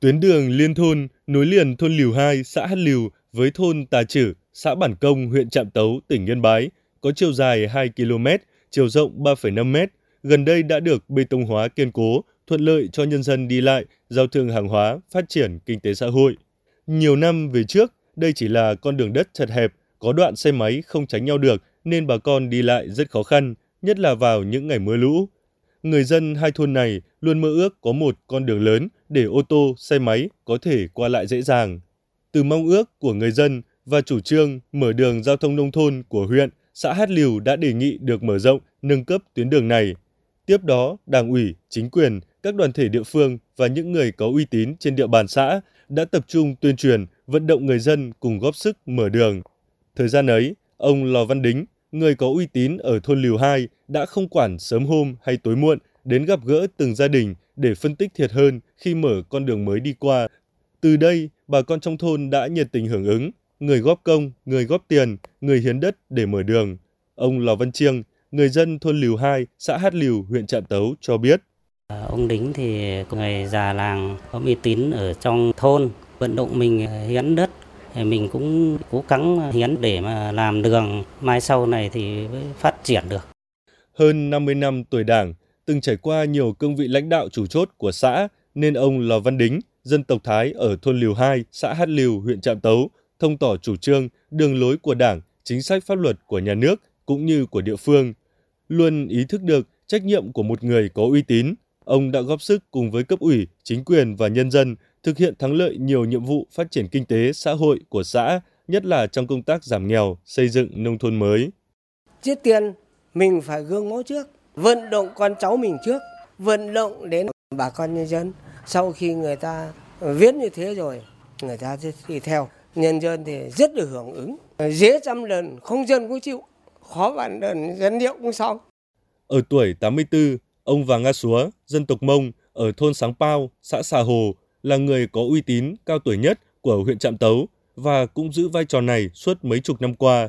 Tuyến đường liên thôn nối liền thôn Liều 2, xã Hát Liều với thôn Tà Chử, xã Bản Công, huyện Trạm Tấu, tỉnh Yên Bái, có chiều dài 2 km, chiều rộng 3,5 m, gần đây đã được bê tông hóa kiên cố, thuận lợi cho nhân dân đi lại, giao thương hàng hóa, phát triển kinh tế xã hội. Nhiều năm về trước, đây chỉ là con đường đất chật hẹp, có đoạn xe máy không tránh nhau được nên bà con đi lại rất khó khăn, nhất là vào những ngày mưa lũ. Người dân hai thôn này luôn mơ ước có một con đường lớn để ô tô, xe máy có thể qua lại dễ dàng. Từ mong ước của người dân và chủ trương mở đường giao thông nông thôn của huyện, xã Hát Liều đã đề nghị được mở rộng, nâng cấp tuyến đường này. Tiếp đó, Đảng ủy, chính quyền, các đoàn thể địa phương và những người có uy tín trên địa bàn xã đã tập trung tuyên truyền, vận động người dân cùng góp sức mở đường. Thời gian ấy, ông Lò Văn Đính, người có uy tín ở thôn Liều 2 đã không quản sớm hôm hay tối muộn đến gặp gỡ từng gia đình để phân tích thiệt hơn khi mở con đường mới đi qua. Từ đây, bà con trong thôn đã nhiệt tình hưởng ứng, người góp công, người góp tiền, người hiến đất để mở đường. Ông Lò Văn Chiêng, người dân thôn Liều 2, xã Hát Liều, huyện Trạm Tấu cho biết. À, ông Đính thì người già làng có uy tín ở trong thôn, vận động mình hiến đất mình cũng cố gắng hiến để mà làm đường mai sau này thì mới phát triển được. Hơn 50 năm tuổi đảng, từng trải qua nhiều cương vị lãnh đạo chủ chốt của xã nên ông Lò Văn Đính, dân tộc Thái ở thôn Liều 2, xã Hát Liều, huyện Trạm Tấu, thông tỏ chủ trương, đường lối của Đảng, chính sách pháp luật của nhà nước cũng như của địa phương. Luôn ý thức được trách nhiệm của một người có uy tín, ông đã góp sức cùng với cấp ủy, chính quyền và nhân dân thực hiện thắng lợi nhiều nhiệm vụ phát triển kinh tế, xã hội của xã, nhất là trong công tác giảm nghèo, xây dựng nông thôn mới. Trước tiên, mình phải gương mẫu trước, vận động con cháu mình trước, vận động đến bà con nhân dân. Sau khi người ta viết như thế rồi, người ta sẽ đi theo. Nhân dân thì rất được hưởng ứng. Dễ trăm lần, không dân cũng chịu. Khó vạn lần, dân điệu cũng xong. Ở tuổi 84, ông Vàng Nga Súa, dân tộc Mông, ở thôn Sáng Pao, xã Xà Hồ, là người có uy tín cao tuổi nhất của huyện Trạm Tấu và cũng giữ vai trò này suốt mấy chục năm qua.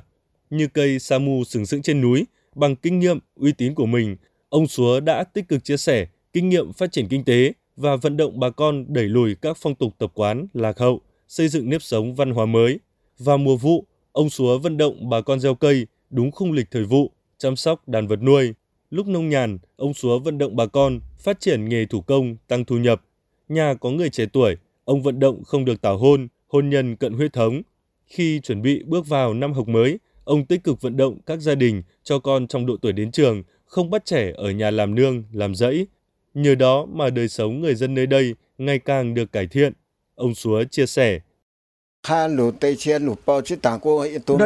Như cây samu sừng sững trên núi, bằng kinh nghiệm, uy tín của mình, ông Súa đã tích cực chia sẻ kinh nghiệm phát triển kinh tế và vận động bà con đẩy lùi các phong tục tập quán lạc hậu, xây dựng nếp sống văn hóa mới. Và mùa vụ, ông Súa vận động bà con gieo cây đúng khung lịch thời vụ, chăm sóc đàn vật nuôi. Lúc nông nhàn, ông Súa vận động bà con phát triển nghề thủ công, tăng thu nhập. Nhà có người trẻ tuổi, ông vận động không được tảo hôn, hôn nhân cận huyết thống. Khi chuẩn bị bước vào năm học mới, ông tích cực vận động các gia đình cho con trong độ tuổi đến trường, không bắt trẻ ở nhà làm nương, làm rẫy. Nhờ đó mà đời sống người dân nơi đây ngày càng được cải thiện. Ông Súa chia sẻ. Đã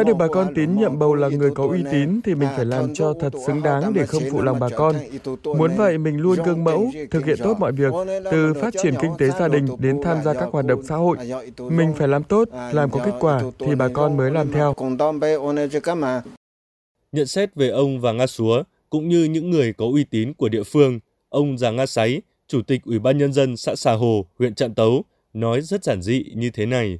được bà con tín nhiệm bầu là người có uy tín thì mình phải làm cho thật xứng đáng để không phụ lòng bà con. Muốn vậy mình luôn gương mẫu, thực hiện tốt mọi việc, từ phát triển kinh tế gia đình đến tham gia các hoạt động xã hội. Mình phải làm tốt, làm có kết quả thì bà con mới làm theo. Nhận xét về ông và Nga Súa cũng như những người có uy tín của địa phương, ông Giàng Nga Sáy, Chủ tịch Ủy ban Nhân dân xã Xà Hồ, huyện Trạm Tấu, nói rất giản dị như thế này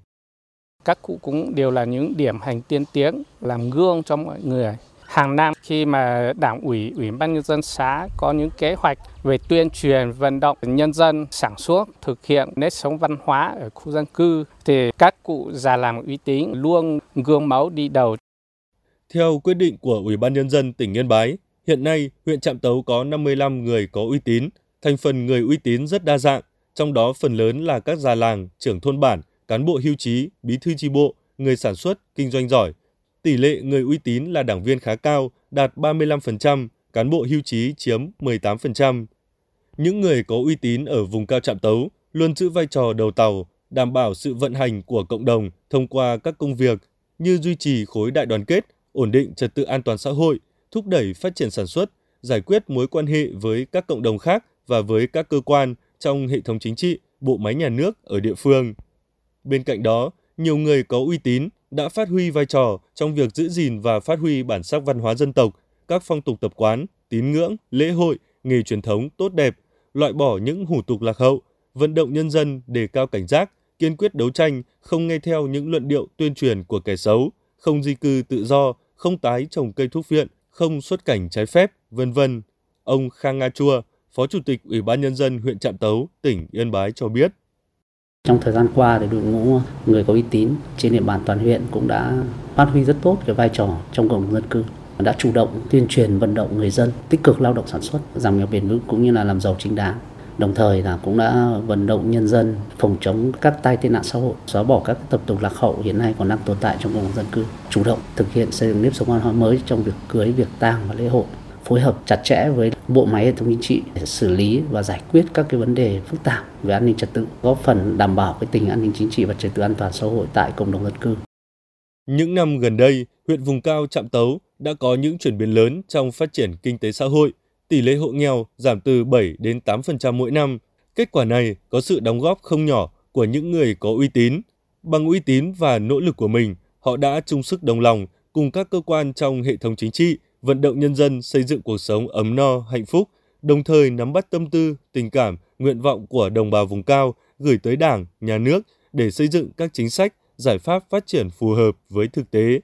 các cụ cũng đều là những điểm hành tiên tiến làm gương cho mọi người hàng năm khi mà đảng ủy ủy ban nhân dân xã có những kế hoạch về tuyên truyền vận động nhân dân sản xuất thực hiện nếp sống văn hóa ở khu dân cư thì các cụ già làm uy tín luôn gương mẫu đi đầu. Theo quyết định của Ủy ban nhân dân tỉnh Yên Bái, hiện nay huyện Trạm Tấu có 55 người có uy tín, thành phần người uy tín rất đa dạng, trong đó phần lớn là các già làng, trưởng thôn bản, cán bộ hưu trí, bí thư chi bộ, người sản xuất, kinh doanh giỏi. Tỷ lệ người uy tín là đảng viên khá cao, đạt 35%, cán bộ hưu trí chiếm 18%. Những người có uy tín ở vùng cao trạm tấu luôn giữ vai trò đầu tàu, đảm bảo sự vận hành của cộng đồng thông qua các công việc như duy trì khối đại đoàn kết, ổn định trật tự an toàn xã hội, thúc đẩy phát triển sản xuất, giải quyết mối quan hệ với các cộng đồng khác và với các cơ quan trong hệ thống chính trị, bộ máy nhà nước ở địa phương. Bên cạnh đó, nhiều người có uy tín đã phát huy vai trò trong việc giữ gìn và phát huy bản sắc văn hóa dân tộc, các phong tục tập quán, tín ngưỡng, lễ hội, nghề truyền thống tốt đẹp, loại bỏ những hủ tục lạc hậu, vận động nhân dân đề cao cảnh giác, kiên quyết đấu tranh, không nghe theo những luận điệu tuyên truyền của kẻ xấu, không di cư tự do, không tái trồng cây thuốc viện, không xuất cảnh trái phép, vân vân. Ông Khang Nga Chua, Phó Chủ tịch Ủy ban Nhân dân huyện Trạm Tấu, tỉnh Yên Bái cho biết. Trong thời gian qua thì đội ngũ người có uy tín trên địa bàn toàn huyện cũng đã phát huy rất tốt cái vai trò trong cộng đồng dân cư đã chủ động tuyên truyền vận động người dân tích cực lao động sản xuất, giảm nghèo bền vững cũng như là làm giàu chính đáng. Đồng thời là cũng đã vận động nhân dân phòng chống các tai tệ nạn xã hội, xóa bỏ các tập tục lạc hậu hiện nay còn đang tồn tại trong cộng đồng dân cư, chủ động thực hiện xây dựng nếp sống văn hóa mới trong việc cưới, việc tang và lễ hội phối hợp chặt chẽ với bộ máy hệ thống chính trị để xử lý và giải quyết các cái vấn đề phức tạp về an ninh trật tự, góp phần đảm bảo cái tình an ninh chính trị và trật tự an toàn xã hội tại cộng đồng dân cư. Những năm gần đây, huyện vùng cao Trạm Tấu đã có những chuyển biến lớn trong phát triển kinh tế xã hội. Tỷ lệ hộ nghèo giảm từ 7 đến 8% mỗi năm. Kết quả này có sự đóng góp không nhỏ của những người có uy tín. Bằng uy tín và nỗ lực của mình, họ đã chung sức đồng lòng cùng các cơ quan trong hệ thống chính trị vận động nhân dân xây dựng cuộc sống ấm no, hạnh phúc, đồng thời nắm bắt tâm tư, tình cảm, nguyện vọng của đồng bào vùng cao gửi tới Đảng, Nhà nước để xây dựng các chính sách, giải pháp phát triển phù hợp với thực tế.